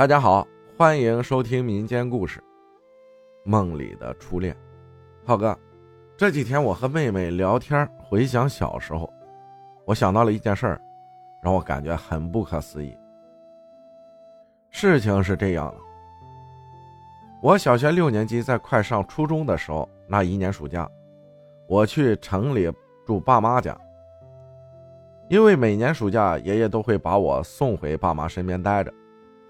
大家好，欢迎收听民间故事《梦里的初恋》。浩哥，这几天我和妹妹聊天，回想小时候，我想到了一件事儿，让我感觉很不可思议。事情是这样的，我小学六年级，在快上初中的时候，那一年暑假，我去城里住爸妈家，因为每年暑假爷爷都会把我送回爸妈身边待着。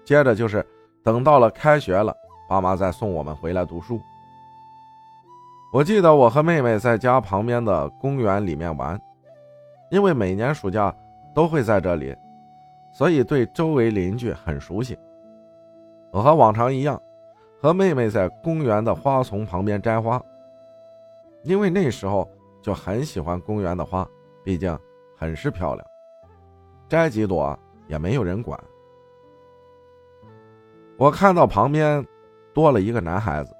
接着就是等到了开学了，爸妈再送我们回来读书。我记得我和妹妹在家旁边的公园里面玩，因为每年暑假都会在这里，所以对周围邻居很熟悉。我和往常一样，和妹妹在公园的花丛旁边摘花，因为那时候就很喜欢公园的花，毕竟很是漂亮，摘几朵也没有人管。我看到旁边多了一个男孩子，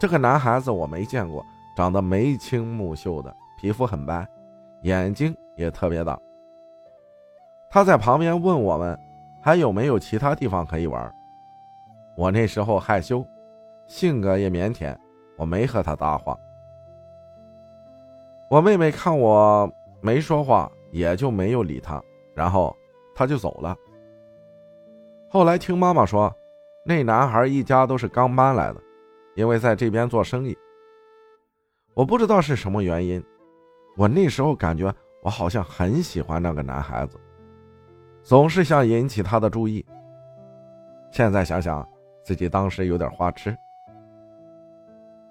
这个男孩子我没见过，长得眉清目秀的，皮肤很白，眼睛也特别大。他在旁边问我们还有没有其他地方可以玩。我那时候害羞，性格也腼腆，我没和他搭话。我妹妹看我没说话，也就没有理他，然后他就走了。后来听妈妈说。那男孩一家都是刚搬来的，因为在这边做生意。我不知道是什么原因，我那时候感觉我好像很喜欢那个男孩子，总是想引起他的注意。现在想想，自己当时有点花痴。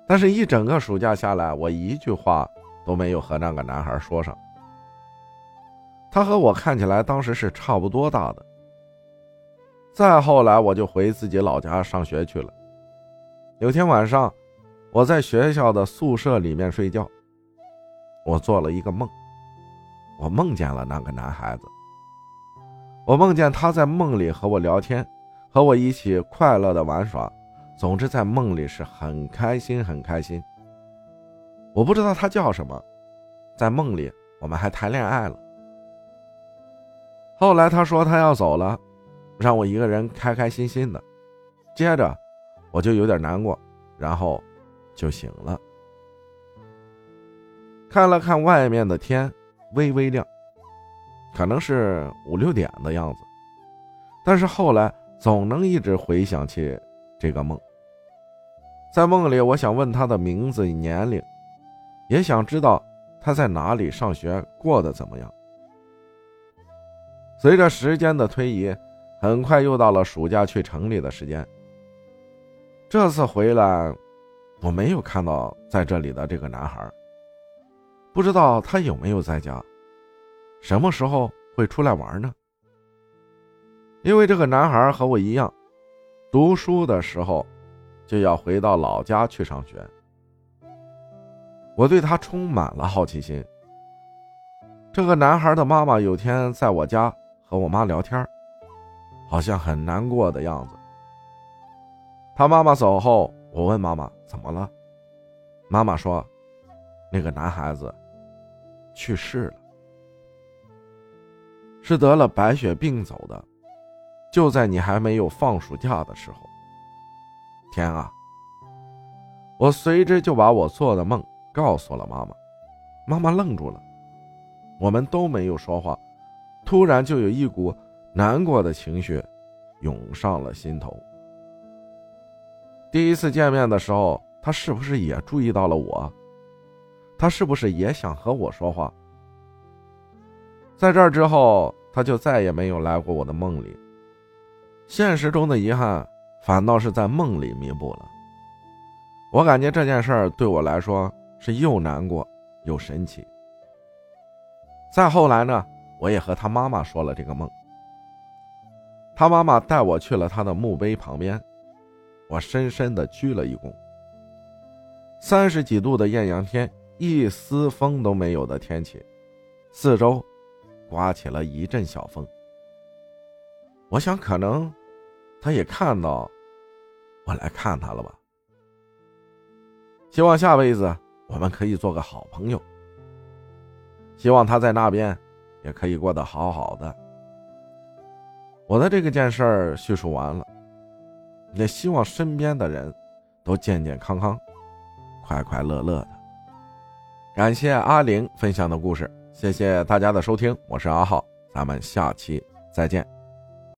但是，一整个暑假下来，我一句话都没有和那个男孩说上。他和我看起来当时是差不多大的。再后来，我就回自己老家上学去了。有天晚上，我在学校的宿舍里面睡觉，我做了一个梦，我梦见了那个男孩子。我梦见他在梦里和我聊天，和我一起快乐的玩耍，总之在梦里是很开心很开心。我不知道他叫什么，在梦里我们还谈恋爱了。后来他说他要走了。让我一个人开开心心的，接着我就有点难过，然后就醒了。看了看外面的天，微微亮，可能是五六点的样子。但是后来总能一直回想起这个梦。在梦里，我想问他的名字、年龄，也想知道他在哪里上学，过得怎么样。随着时间的推移。很快又到了暑假去城里的时间。这次回来，我没有看到在这里的这个男孩，不知道他有没有在家，什么时候会出来玩呢？因为这个男孩和我一样，读书的时候就要回到老家去上学，我对他充满了好奇心。这个男孩的妈妈有天在我家和我妈聊天。好像很难过的样子。他妈妈走后，我问妈妈怎么了，妈妈说，那个男孩子去世了，是得了白血病走的，就在你还没有放暑假的时候。天啊！我随之就把我做的梦告诉了妈妈，妈妈愣住了，我们都没有说话，突然就有一股。难过的情绪涌上了心头。第一次见面的时候，他是不是也注意到了我？他是不是也想和我说话？在这之后，他就再也没有来过我的梦里。现实中的遗憾，反倒是在梦里弥补了。我感觉这件事儿对我来说是又难过又神奇。再后来呢，我也和他妈妈说了这个梦。他妈妈带我去了他的墓碑旁边，我深深的鞠了一躬。三十几度的艳阳天，一丝风都没有的天气，四周刮起了一阵小风。我想，可能他也看到我来看他了吧。希望下辈子我们可以做个好朋友。希望他在那边也可以过得好好的。我的这个件事儿叙述完了，也希望身边的人都健健康康、快快乐乐的。感谢阿玲分享的故事，谢谢大家的收听，我是阿浩，咱们下期再见。